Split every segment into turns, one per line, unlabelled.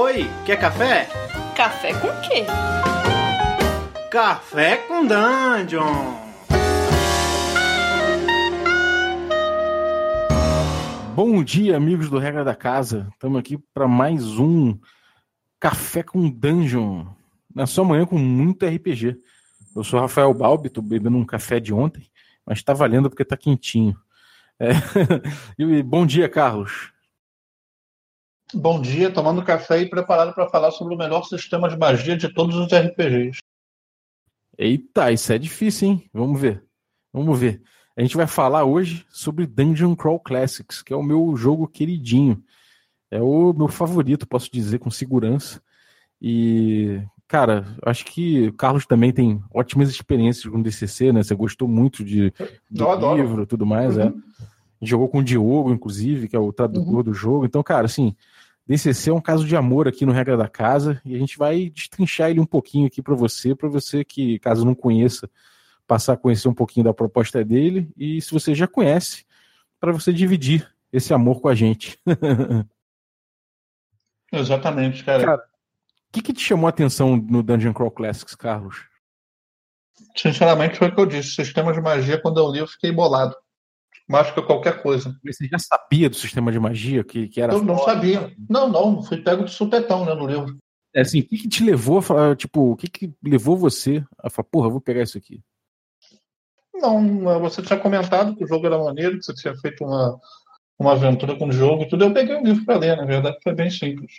Oi, quer café?
Café com quê?
Café com Dungeon!
Bom dia, amigos do Regra da Casa. Estamos aqui para mais um Café com Dungeon. Na sua manhã com muito RPG. Eu sou Rafael Balbi, estou bebendo um café de ontem, mas está valendo porque está quentinho. É. E bom dia, Carlos.
Bom dia, tomando café e preparado para falar sobre o melhor sistema de magia de todos os RPGs.
Eita, isso é difícil, hein? Vamos ver. Vamos ver. A gente vai falar hoje sobre Dungeon Crawl Classics, que é o meu jogo queridinho. É o meu favorito, posso dizer com segurança. E, cara, acho que o Carlos também tem ótimas experiências com DCC, né? Você gostou muito de, do
Eu
livro e tudo mais,
Uhum.
é. Jogou com o Diogo, inclusive, que é o tradutor
Uhum.
do jogo. Então, cara, assim, DCC é um caso de amor aqui no Regra da Casa e a gente vai destrinchar ele um pouquinho aqui para você, para você que, caso não conheça, passar a conhecer um pouquinho da proposta dele e se você já conhece, para você dividir esse amor com a gente. O
Exatamente, cara.
Cara, que, que te chamou a atenção no Dungeon Crawl Classics, Carlos?
Sinceramente, foi o que eu disse. Sistema de magia, quando eu li, eu fiquei bolado. Que qualquer coisa.
Você já sabia do sistema de magia que, que era
Eu não
foda?
sabia. Não, não, fui pego de supetão né, no livro.
É assim, o que, que te levou a falar, tipo, o que, que levou você a falar, porra, eu vou pegar isso aqui?
Não, você tinha comentado que o jogo era maneiro, que você tinha feito uma, uma aventura com o jogo e tudo. Eu peguei o livro para ler, na verdade, foi bem simples.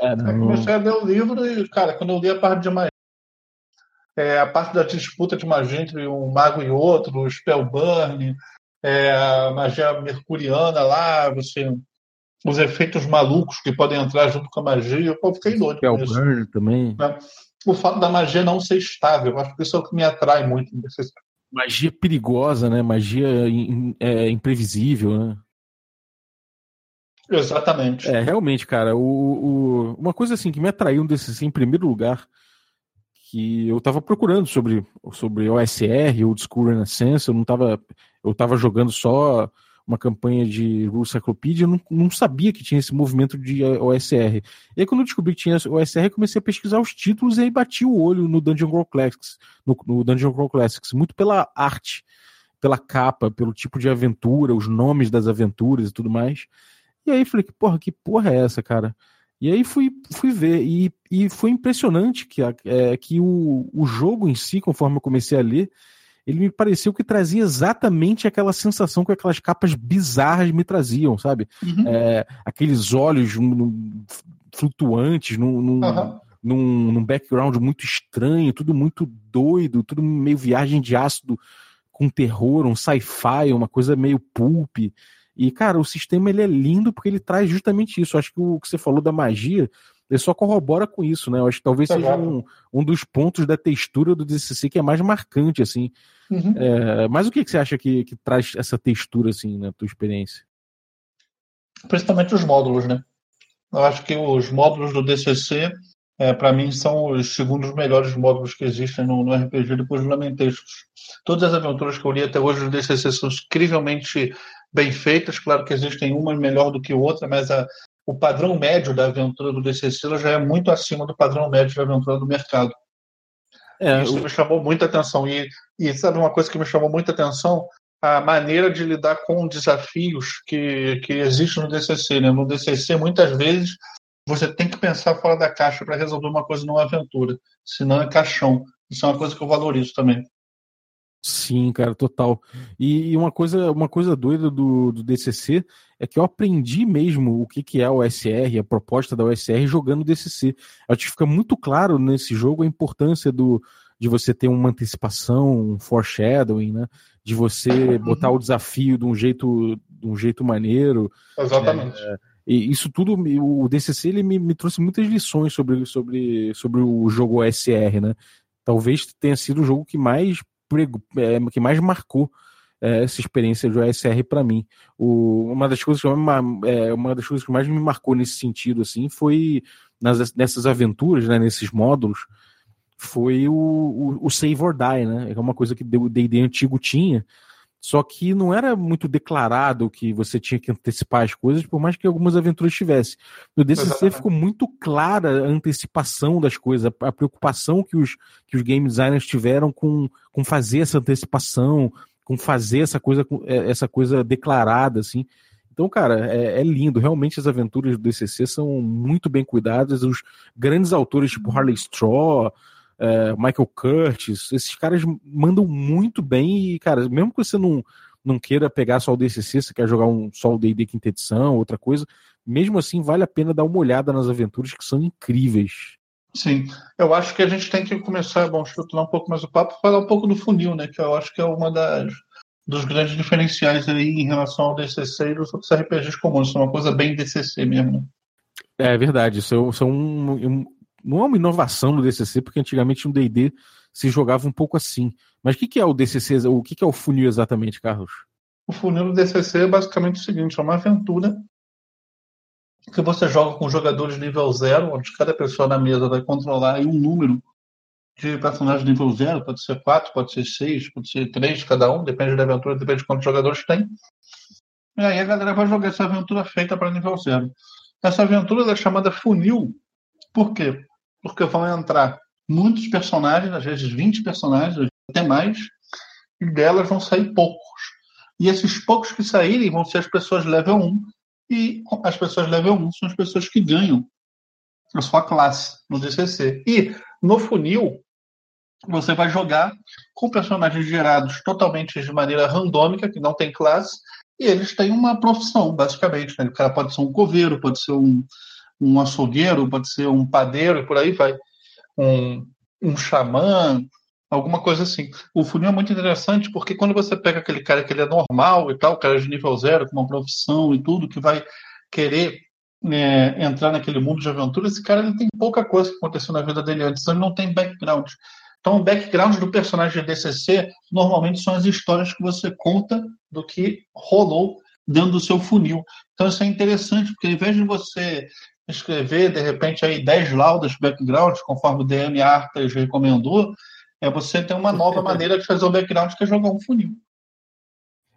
É,
Aí comecei a ler o livro e, cara, quando eu li a parte de magia, é, a parte da disputa de magia entre um mago e outro, o Spellburn, é, a magia mercuriana lá, você, os efeitos malucos que podem entrar junto com a magia, eu fiquei doido com isso.
Spellburn também.
O fato da magia não ser estável, eu acho que isso é o que me atrai muito.
Magia perigosa, né? Magia in- é, imprevisível, né?
Exatamente.
É, realmente, cara, o, o- uma coisa assim que me atraiu desse assim, em primeiro lugar, que eu tava procurando sobre, sobre OSR, Old School Renaissance, eu não tava, eu tava jogando só uma campanha de Rule Cyclopedia, eu não, não sabia que tinha esse movimento de OSR. E aí quando eu descobri que tinha OSR, comecei a pesquisar os títulos e aí bati o olho no Dungeon Crawl Classics, no, no Dungeon Crawl Classics, muito pela arte, pela capa, pelo tipo de aventura, os nomes das aventuras e tudo mais. E aí falei, que porra, que porra é essa, cara? E aí fui, fui ver, e, e foi impressionante que, a- é, que o, o jogo em si, conforme eu comecei a ler, ele me pareceu que trazia exatamente aquela sensação que aquelas capas bizarras me traziam, sabe?
Uhum.
É, aqueles olhos flutuantes, num, num,
Aham.
num, num background muito estranho, tudo muito doido, tudo meio viagem de ácido com terror, um sci-fi, uma coisa meio pulp. E, cara, o sistema ele é lindo porque ele traz justamente isso. Eu acho que o que você falou da magia, ele só corrobora com isso, né? Eu acho que talvez seja
Exato.
um, um dos pontos da textura do DCC que é mais marcante, assim.
Uhum.
É, mas o que, que você acha que, que traz essa textura, assim, na tua experiência?
Principalmente os módulos, né? Eu acho que os módulos do DCC, é, para mim, são os segundos melhores módulos que existem no, no RPG depois dos Lamentescos. Todas as aventuras que eu li até hoje do DCC são incrivelmente bem feitas. Claro que existem uma melhor do que outra, mas a, o padrão médio da aventura do DCC já é muito acima do padrão médio da aventura do mercado.
É,
Isso
o-
me chamou muita atenção. E, e sabe uma coisa que me chamou muita atenção? A maneira de lidar com desafios que, que existe no DCC. Né? No DCC, muitas vezes, você tem que pensar fora da caixa para resolver uma coisa numa aventura. Senão é caixão. Isso é uma coisa que eu valorizo também.
Sim, cara, total. E, uma coisa, uma coisa doida do, do DCC é que eu aprendi mesmo o que, que é a OSR, a proposta da OSR jogando DCC. Acho que fica muito claro nesse jogo a importância do, de você ter uma antecipação, um foreshadowing, né? De você botar o desafio de um jeito, de um jeito maneiro.
Exatamente.
E isso tudo, o DCC ele me, me trouxe muitas lições sobre, sobre, sobre o jogo OSR, né? Talvez tenha sido o jogo que mais é, que mais marcou é, essa experiência de OSR para mim. O, uma das coisas que é, uma das coisas que mais me marcou nesse sentido assim foi nas, nessas aventuras, né, nesses módulos, foi o, o, o save or die, né? É uma coisa que o D&D antigo tinha. Só que não era muito declarado que você tinha que antecipar as coisas, por mais que algumas aventuras tivessem. No DCC Exatamente. ficou muito clara a antecipação das coisas, a preocupação que os, que os game designers tiveram com, com fazer essa antecipação, com fazer essa coisa, é, essa coisa declarada, assim. Então, cara, é, é, lindo. Realmente as aventuras do DCC são muito bem cuidadas. Os grandes autores, tipo Harley Straw, é, Michael Curtis, esses caras mandam muito bem. E, cara, mesmo que você não, não queira pegar só o DCC, você quer jogar um, só o D&D quinta edição, outra coisa, mesmo assim vale a pena dar uma olhada nas aventuras que são incríveis.
Sim, eu acho que a gente tem que começar, bom, estruturar um pouco mais o papo, falar um pouco do funil, né? Que eu acho que é uma das dos grandes diferenciais aí em relação ao DCC e dos outros RPGs comuns. Isso é uma coisa bem DCC mesmo. Né?
É verdade. Isso é, um, um, não é uma inovação no DCC, porque antigamente no D&D se jogava um pouco assim. Mas o que, que é o DCC? O que, que é o funil exatamente, Carlos?
O funil do DCC é basicamente o seguinte: é uma aventura que você joga com jogadores nível zero, onde cada pessoa na mesa vai controlar um número de personagens nível zero, pode ser quatro, pode ser seis, pode ser três, cada um, depende da aventura, depende de quantos jogadores tem. E aí a galera vai jogar essa aventura feita para nível zero. Essa aventura é chamada funil. Por quê? Porque vão entrar muitos personagens, às vezes 20 personagens, até mais, e delas vão sair poucos. E esses poucos que saírem vão ser as pessoas level 1, e as pessoas level 1 são as pessoas que ganham a sua classe no DCC. E no funil, você vai jogar com personagens gerados totalmente de maneira randômica, que não tem classe, e eles têm uma profissão, basicamente. Né? O cara pode ser um coveiro, pode ser um, um açougueiro, pode ser um padeiro, e por aí vai. Um, um xamã, alguma coisa assim. O funil é muito interessante porque quando você pega aquele cara que ele é normal e tal, cara de nível zero, com uma profissão e tudo, que vai querer é, entrar naquele mundo de aventura, esse cara ele tem pouca coisa que aconteceu na vida dele antes, ele não tem background. Então, o background do personagem de DCC normalmente são as histórias que você conta do que rolou dentro do seu funil. Então, isso é interessante, porque ao invés de você escrever, de repente, aí 10 laudas background, conforme o DM Artas recomendou, é você ter uma nova maneira de fazer o background, que é jogar um funil.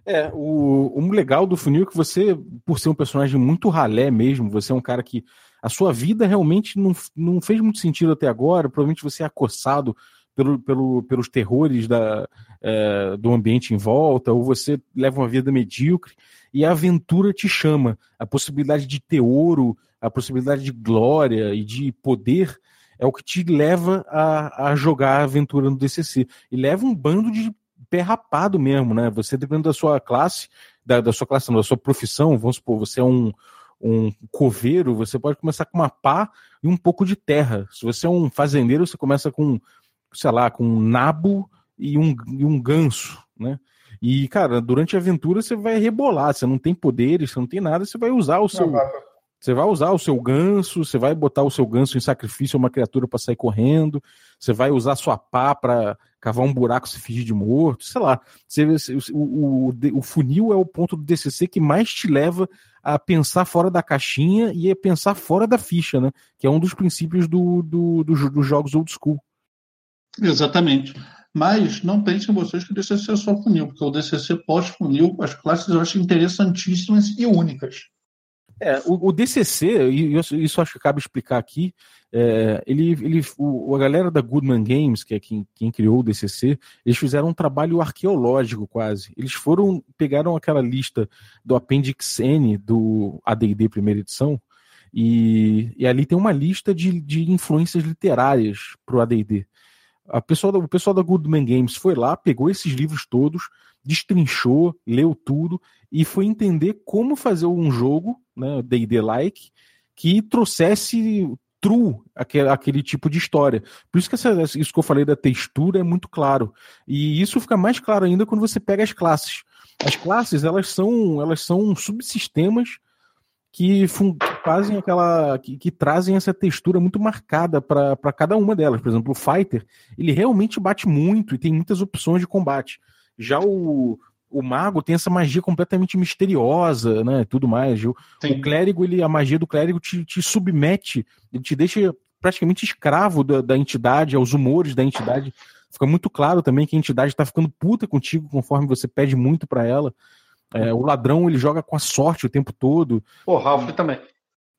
É, o, o legal do funil é que você, por ser um personagem muito ralé mesmo, você é um cara que a sua vida realmente não, não fez muito sentido até agora, provavelmente você é acossado pelo, pelo, pelos terrores da, é, do ambiente em volta, ou você leva uma vida medíocre, e a aventura te chama. A possibilidade de ter ouro, a possibilidade de glória e de poder é o que te leva a, a jogar a aventura no DCC. E leva um bando de pé rapado mesmo, né? Você, dependendo da sua classe, da, da sua classe, não, da sua profissão, vamos supor, você é um, um coveiro, você pode começar com uma pá e um pouco de terra. Se você é um fazendeiro, você começa com sei lá, com um nabo e um, e um ganso, né? E, cara, durante a aventura você vai rebolar, você não tem poderes, você não tem nada, você vai usar o seu. Você vai usar o seu ganso, você vai botar o seu ganso em sacrifício a uma criatura para sair correndo, você vai usar sua pá para cavar um buraco se fingir de morto, sei lá. Você, o, o, o, funil é o ponto do DCC que mais te leva a pensar fora da caixinha e a pensar fora da ficha, né? Que é um dos princípios do, do, do dos jogos old school.
Exatamente. Mas não pensem vocês que o DCC é só funil, porque o DCC pós-funil, as classes eu acho interessantíssimas e únicas.
É, o, o DCC, e isso, acho que cabe explicar aqui, é, ele, ele, o, a galera da Goodman Games, que é quem, quem criou o DCC, eles fizeram um trabalho arqueológico quase. Eles foram, pegaram aquela lista do Appendix N do AD&D primeira edição, e, e ali tem uma lista de, de influências literárias para o AD&D. O pessoal da Goodman Games foi lá, pegou esses livros todos, destrinchou, leu tudo e foi entender como fazer um jogo, né, D&D-like, que trouxesse true aquele, aquele tipo de história. Por isso que essa, isso que eu falei da textura é muito claro. E isso fica mais claro ainda quando você pega as classes. As classes, elas são, elas são subsistemas que fazem aquela. Que, que, trazem essa textura muito marcada para cada uma delas. Por exemplo, o Fighter, ele realmente bate muito e tem muitas opções de combate. Já o, o mago tem essa magia completamente misteriosa, né? Tudo mais. O, o clérigo, ele, a magia do clérigo te, te submete, ele te deixa praticamente escravo da, da entidade, aos humores da entidade. Fica muito claro também que a entidade está ficando puta contigo conforme você pede muito para ela. É, o ladrão ele joga com a sorte o tempo todo.
O Ralph também.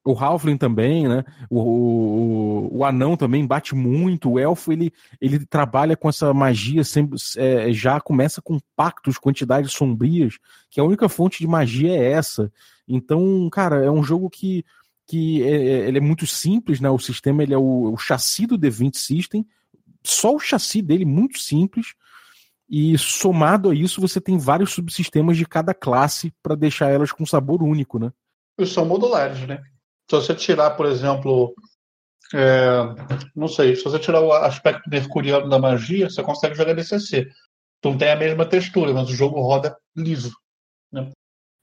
O Halfling também, né? O, o, o, anão também bate muito. O elfo ele, ele trabalha com essa magia, sempre, é, já começa com pactos, quantidades sombrias, que a única fonte de magia é essa. Então, cara, é um jogo que, que é, é ele é muito simples, né? O sistema ele é o, o chassi do D20 System, só o chassi dele muito simples. E somado a isso, você tem vários subsistemas de cada classe para deixar elas com sabor único, né?
E são modulares, né? Se você tirar, por exemplo, é, não sei, se você tirar o aspecto mercuriano da magia, você consegue jogar DCC. Então tem a mesma textura, mas o jogo roda liso. Né?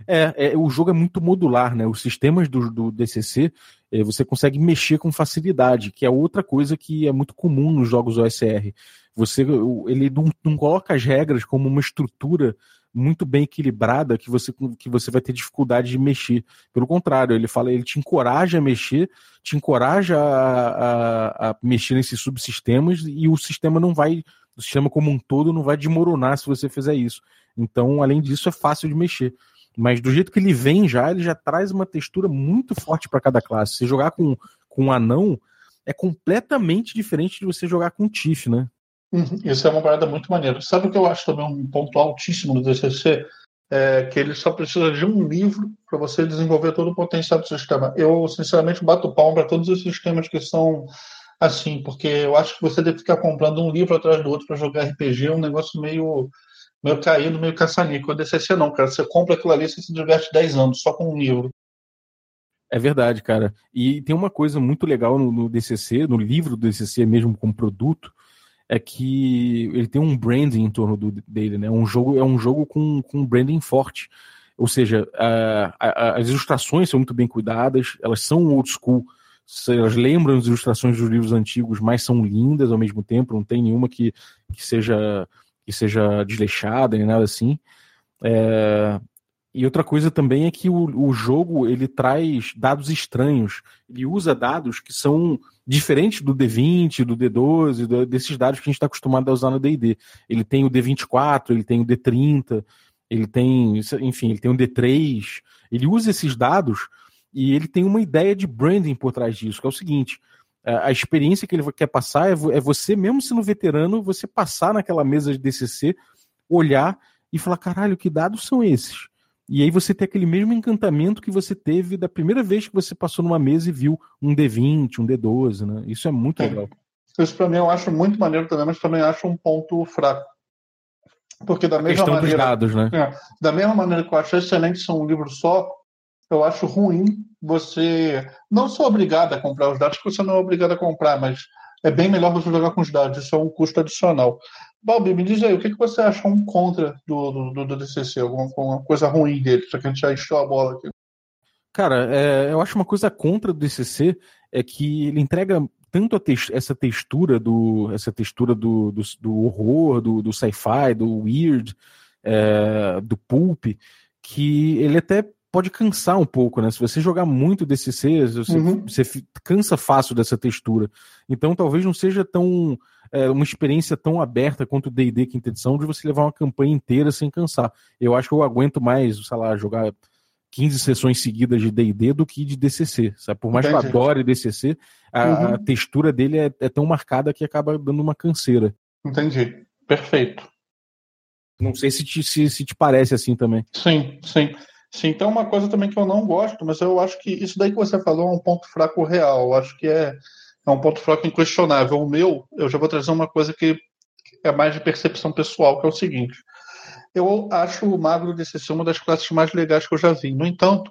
É, é, o jogo é muito modular, né? Os sistemas do, do DCC é, você consegue mexer com facilidade, que é outra coisa que é muito comum nos jogos OSR. Você, ele não, não coloca as regras como uma estrutura muito bem equilibrada que você, que você vai ter dificuldade de mexer. Pelo contrário, ele fala, ele te encoraja a mexer, te encoraja a, a, a mexer nesses subsistemas e o sistema não vai, o sistema como um todo não vai desmoronar se você fizer isso. Então, além disso, é fácil de mexer. Mas do jeito que ele vem já, ele já traz uma textura muito forte para cada classe. Se jogar com, com um anão, é completamente diferente de você jogar com um Tiff, né?
Uhum, isso é uma parada muito maneira. Sabe o que eu acho também um ponto altíssimo do DCC? É que ele só precisa de um livro para você desenvolver todo o potencial do sistema. Eu, sinceramente, bato palmo para todos os sistemas que são assim, porque eu acho que você deve ficar comprando um livro atrás do outro para jogar RPG é um negócio meio, meio caído, meio caçanico. O DCC não, cara. Você compra aquilo ali e você se diverte 10 anos só com um livro.
É verdade, cara. E tem uma coisa muito legal no, no DCC, no livro do DCC mesmo como produto, é que ele tem um branding em torno do, dele, né? Um jogo é um jogo com, com um branding forte. Ou seja, a, a, as ilustrações são muito bem cuidadas, elas são old school, elas lembram as ilustrações dos livros antigos, mas são lindas ao mesmo tempo, não tem nenhuma que, que seja que seja desleixada nem nada assim. É, e outra coisa também é que o, o jogo ele traz dados estranhos. Ele usa dados que são diferentes do D20, do D12, do, desses dados que a gente está acostumado a usar no D&D. Ele tem o D24, ele tem o D30, ele tem, enfim, ele tem o D3. Ele usa esses dados e ele tem uma ideia de branding por trás disso, que é o seguinte: a experiência que ele quer passar é, é você, mesmo sendo veterano, você passar naquela mesa de DCC, olhar e falar: caralho, que dados são esses? E aí você tem aquele mesmo encantamento que você teve da primeira vez que você passou numa mesa e viu um D20, um D12, né? Isso é muito é. legal.
Isso para mim eu acho muito maneiro também, mas também acho um ponto fraco. Porque da a mesma maneira. Dos
dados, né?
É, da mesma maneira que eu acho excelente ser um livro só, eu acho ruim você. Não sou obrigado a comprar os dados, porque você não é obrigado a comprar, mas é bem melhor você jogar com os dados, isso é um custo adicional. Balbi, me diz aí, o que, que você achou um contra do, do, do DCC? Alguma, alguma coisa ruim dele, já que a gente já encheu a bola aqui.
Cara, é, eu acho uma coisa contra do DCC é que ele entrega tanto essa textura do essa textura do, do, do horror, do, do sci-fi, do weird, é, do pulp, que ele até pode cansar um pouco, né? Se você jogar muito DCC, você, uhum. você cansa fácil dessa textura. Então talvez não seja tão é, uma experiência tão aberta quanto o D&D quinta edição de você levar uma campanha inteira sem cansar. Eu acho que eu aguento mais, sei lá, jogar 15 sessões seguidas de D&D do que de DCC, sabe? Por mais Entendi. que eu adore DCC, a, uhum. a textura dele é, é tão marcada que acaba dando uma canseira.
Entendi. Perfeito.
Não sei se te, se, se te parece assim também.
Sim, sim. Sim, então uma coisa também que eu não gosto, mas eu acho que isso daí que você falou é um ponto fraco real. Eu acho que é, é um ponto fraco inquestionável. O meu, eu já vou trazer uma coisa que é mais de percepção pessoal, que é o seguinte. Eu acho o Magro DCC uma das classes mais legais que eu já vi. No entanto,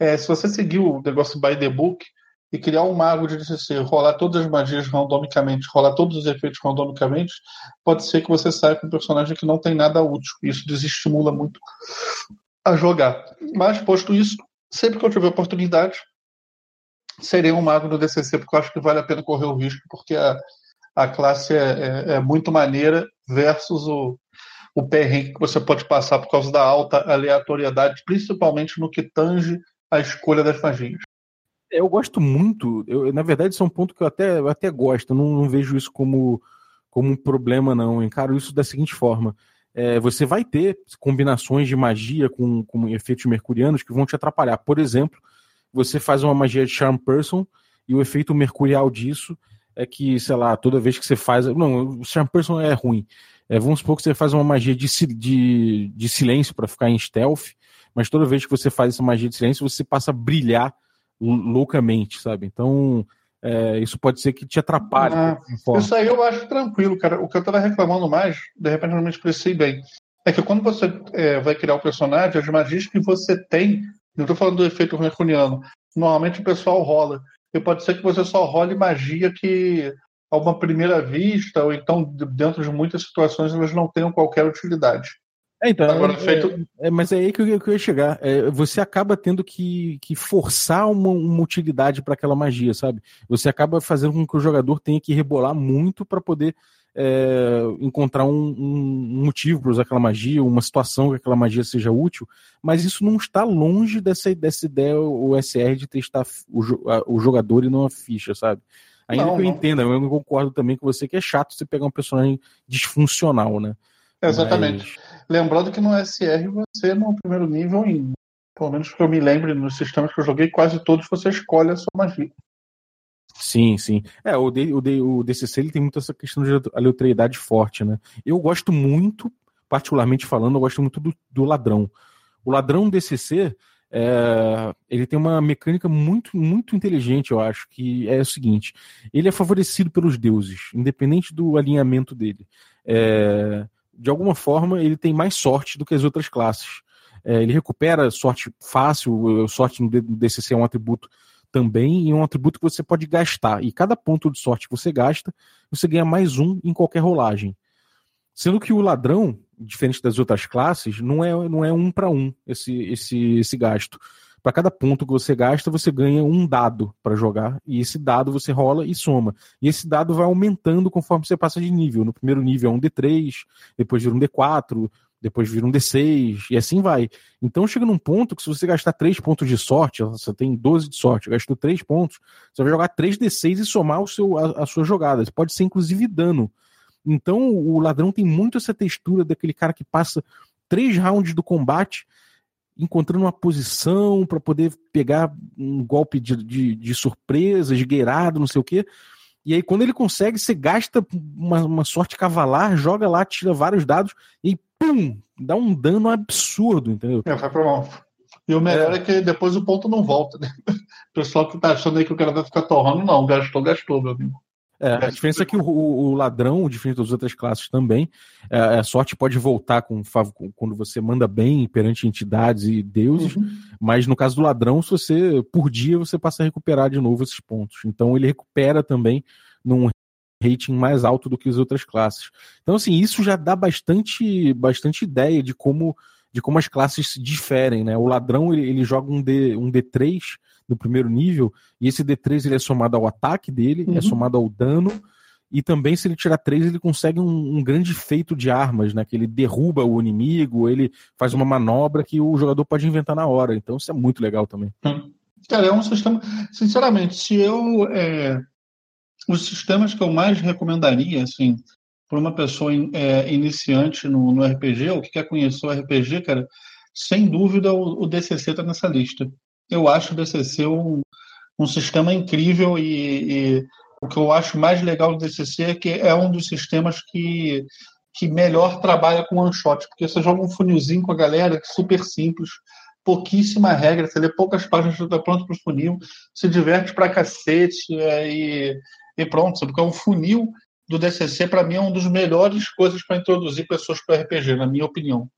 é, se você seguir o negócio by the book e criar um mago de DCC, rolar todas as magias randomicamente, rolar todos os efeitos randomicamente, pode ser que você saia com um personagem que não tem nada útil. Isso desestimula muito a jogar. Mas, posto isso, sempre que eu tiver oportunidade, serei um mago do DCC, porque eu acho que vale a pena correr o risco, porque a, a classe é, é, é muito maneira versus o, o perrengue que você pode passar por causa da alta aleatoriedade, principalmente no que tange a escolha das magias.
Eu gosto muito, eu, na verdade, isso é um ponto que eu até, eu até gosto, não, não vejo isso como como um problema, não. Eu encaro isso da seguinte forma. É, você vai ter combinações de magia com, com efeitos mercurianos que vão te atrapalhar. Por exemplo, você faz uma magia de Charm Person e o efeito mercurial disso é que, sei lá, toda vez que você faz. Não, o Charm Person é ruim. É, vamos supor que você faz uma magia de, de, de silêncio para ficar em stealth, mas toda vez que você faz essa magia de silêncio, você passa a brilhar loucamente, sabe? Então, é, isso pode ser que te atrapalhe. Ah,
isso aí eu acho tranquilo, cara. O que eu tava reclamando mais, de repente não me expressei bem, é que quando você é, vai criar o um personagem, as magias que você tem, não estou falando do efeito mercuriano, normalmente o pessoal rola. E pode ser que você só role magia que, a uma primeira vista, ou então dentro de muitas situações, elas não tenham qualquer utilidade.
É, então, Agora, é, feito... É, mas é aí que eu, que eu ia chegar. É, você acaba tendo que, que forçar uma, uma utilidade para aquela magia, sabe? Você acaba fazendo com que o jogador tenha que rebolar muito para poder é, encontrar um, um motivo para usar aquela magia, uma situação que aquela magia seja útil, mas isso não está longe dessa, dessa ideia, o SR, de testar o, o jogador e não a ficha, sabe? Ainda não, que eu não. entenda, eu concordo também com você que é chato você pegar um personagem disfuncional, né?
Exatamente. Mas... Lembrando que no SR você, no primeiro nível, em, pelo menos que eu me lembre, nos sistemas que eu joguei, quase todos você escolhe a sua magia.
Sim, sim. É, o, D, o, D, o DCC ele tem muito essa questão de aleatoriedade forte, né? Eu gosto muito, particularmente falando, eu gosto muito do, do ladrão. O ladrão DCC, é, ele tem uma mecânica muito, muito inteligente, eu acho, que é o seguinte: ele é favorecido pelos deuses, independente do alinhamento dele. É, de alguma forma, ele tem mais sorte do que as outras classes. É, ele recupera sorte fácil, sorte no DCC é um atributo também, e um atributo que você pode gastar. E cada ponto de sorte que você gasta, você ganha mais um em qualquer rolagem. Sendo que o ladrão, diferente das outras classes, não é, não é um para um esse, esse, esse gasto. Para cada ponto que você gasta, você ganha um dado para jogar, e esse dado você rola e soma. E esse dado vai aumentando conforme você passa de nível. No primeiro nível é um D3, depois vira um D4, depois vira um D6, e assim vai. Então chega num ponto que se você gastar 3 pontos de sorte, você tem 12 de sorte, gastou 3 pontos, você vai jogar 3 D6 e somar o seu, a, a sua jogada. Pode ser inclusive dano. Então o ladrão tem muito essa textura daquele cara que passa três rounds do combate encontrando uma posição para poder pegar um golpe de, de, de surpresa, esgueirado, não sei o quê. E aí, quando ele consegue, você gasta uma, uma sorte cavalar, joga lá, tira vários dados e pum! Dá um dano absurdo, entendeu?
É, vai pro mal. E o melhor é. é. que depois o ponto não volta, né? O pessoal que tá achando aí que o cara vai ficar torrando, não, gastou, gastou, meu amigo.
É, a diferença é que o, o, ladrão, diferente das outras classes também, é, a sorte pode voltar com, com, quando você manda bem perante entidades e deuses, uhum. mas no caso do ladrão, se você por dia você passa a recuperar de novo esses pontos. Então ele recupera também num rating mais alto do que as outras classes. Então assim, isso já dá bastante bastante ideia de como de como as classes se diferem, né? O ladrão ele, ele joga um D um D3 no primeiro nível, e esse D3 ele é somado ao ataque dele, é uhum. é somado ao dano, e também se ele tirar 3, ele consegue um, um, grande feito de armas, né? Que ele derruba o inimigo, ele faz uma manobra que o jogador pode inventar na hora. Então isso é muito legal também.
Cara, é um sistema. Sinceramente, se eu. É... Os sistemas que eu mais recomendaria, assim, para uma pessoa é, iniciante no, no, RPG, ou que quer conhecer o RPG, cara, sem dúvida o, o DCC está nessa lista eu acho o DCC um, um sistema incrível e, e, o que eu acho mais legal do DCC é que é um dos sistemas que, que melhor trabalha com one shot, porque você joga um funilzinho com a galera, super simples, pouquíssima regra, você lê poucas páginas, está pronto para o funil, se diverte pra cacete é, e, e pronto, porque é um funil do DCC, para mim, é uma das melhores coisas para introduzir pessoas para RPG, na minha opinião.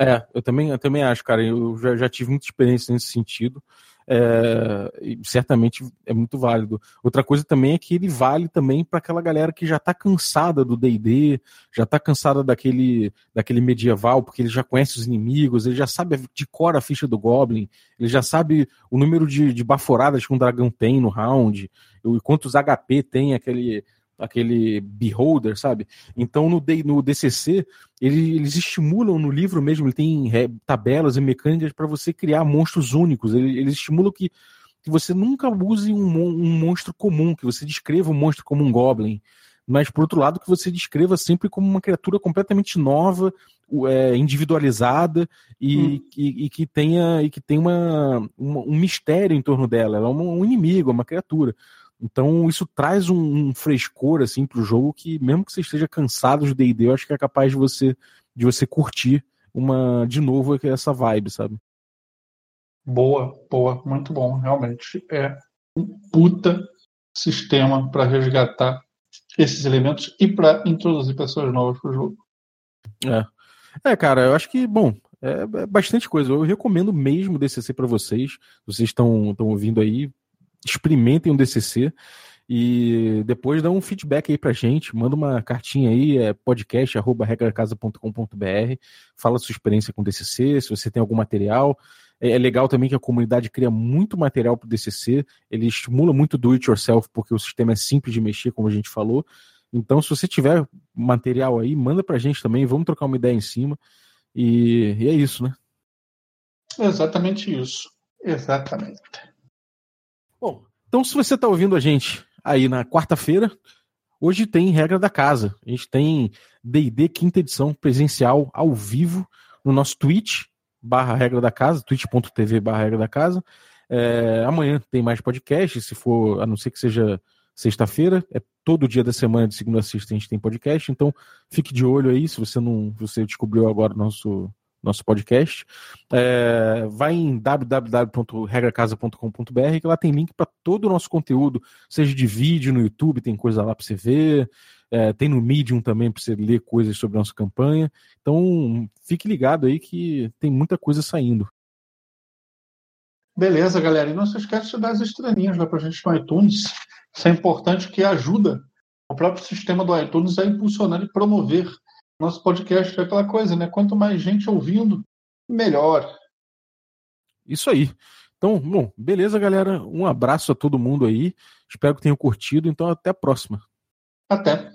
É, eu também, eu também acho, cara. Eu já, já tive muita experiência nesse sentido. É, certamente é muito válido. Outra coisa também é que ele vale também para aquela galera que já está cansada do D&D, já está cansada daquele, daquele medieval, porque ele já conhece os inimigos, ele já sabe de cor a ficha do Goblin, ele já sabe o número de, de baforadas que um dragão tem no round, e quantos HP tem aquele aquele beholder, sabe? Então no, D, no DCC ele, eles estimulam no livro mesmo, ele tem tabelas e mecânicas para você criar monstros únicos. Ele, eles estimulam que, que você nunca use um, um monstro comum, que você descreva um monstro como um goblin. mas por outro lado que você descreva sempre como uma criatura completamente nova, é, individualizada e, hum. e, e, que tenha e que tem uma, uma, um mistério em torno dela. Ela é um, um inimigo, é uma criatura. Então isso traz um, um frescor assim para o jogo que mesmo que você esteja cansado de D&D, eu acho que é capaz de você de você curtir uma de novo essa vibe, sabe?
Boa, boa, muito bom, realmente é um puta sistema para resgatar esses elementos e para introduzir pessoas novas para o jogo.
É. É, cara, eu acho que, bom, é, é bastante coisa. Eu recomendo mesmo o DCC para vocês. Vocês estão ouvindo aí, experimentem um DCC e depois dá um feedback aí pra gente, manda uma cartinha aí, é podcast@regracasa.com.br, fala sua experiência com DCC, se você tem algum material. É, é legal também que a comunidade cria muito material para o DCC, ele estimula muito do it yourself porque o sistema é simples de mexer, como a gente falou. Então, se você tiver material aí, manda pra gente também, vamos trocar uma ideia em cima. E, e é isso, né?
Exatamente isso. Exatamente.
Bom, então se você está ouvindo a gente aí na quarta-feira, hoje tem regra da casa. A gente tem D&D quinta edição presencial ao vivo no nosso Twitch barra regra da casa, twitch.tv barra regra da casa. É, amanhã tem mais podcast, se for, a não ser que seja sexta-feira, é todo dia da semana, de segunda a sexta, a gente tem podcast, então fique de olho aí, se você não você descobriu agora o nosso, nosso podcast. É, vai em www.regracasa.com.br que lá tem link para todo o nosso conteúdo, seja de vídeo no YouTube, tem coisa lá para você ver, é, tem no Medium também para você ler coisas sobre a nossa campanha. Então fique ligado aí que tem muita coisa saindo.
Beleza, galera. E não se esqueça de dar as estrelinhas lá para a gente no iTunes. Isso é importante que ajuda o próprio sistema do iTunes a impulsionar e promover nosso podcast. É aquela coisa, né? Quanto mais gente ouvindo, melhor.
Isso aí. Então, bom, beleza, galera. Um abraço a todo mundo aí. Espero que tenham curtido. Então, até a próxima.
Até.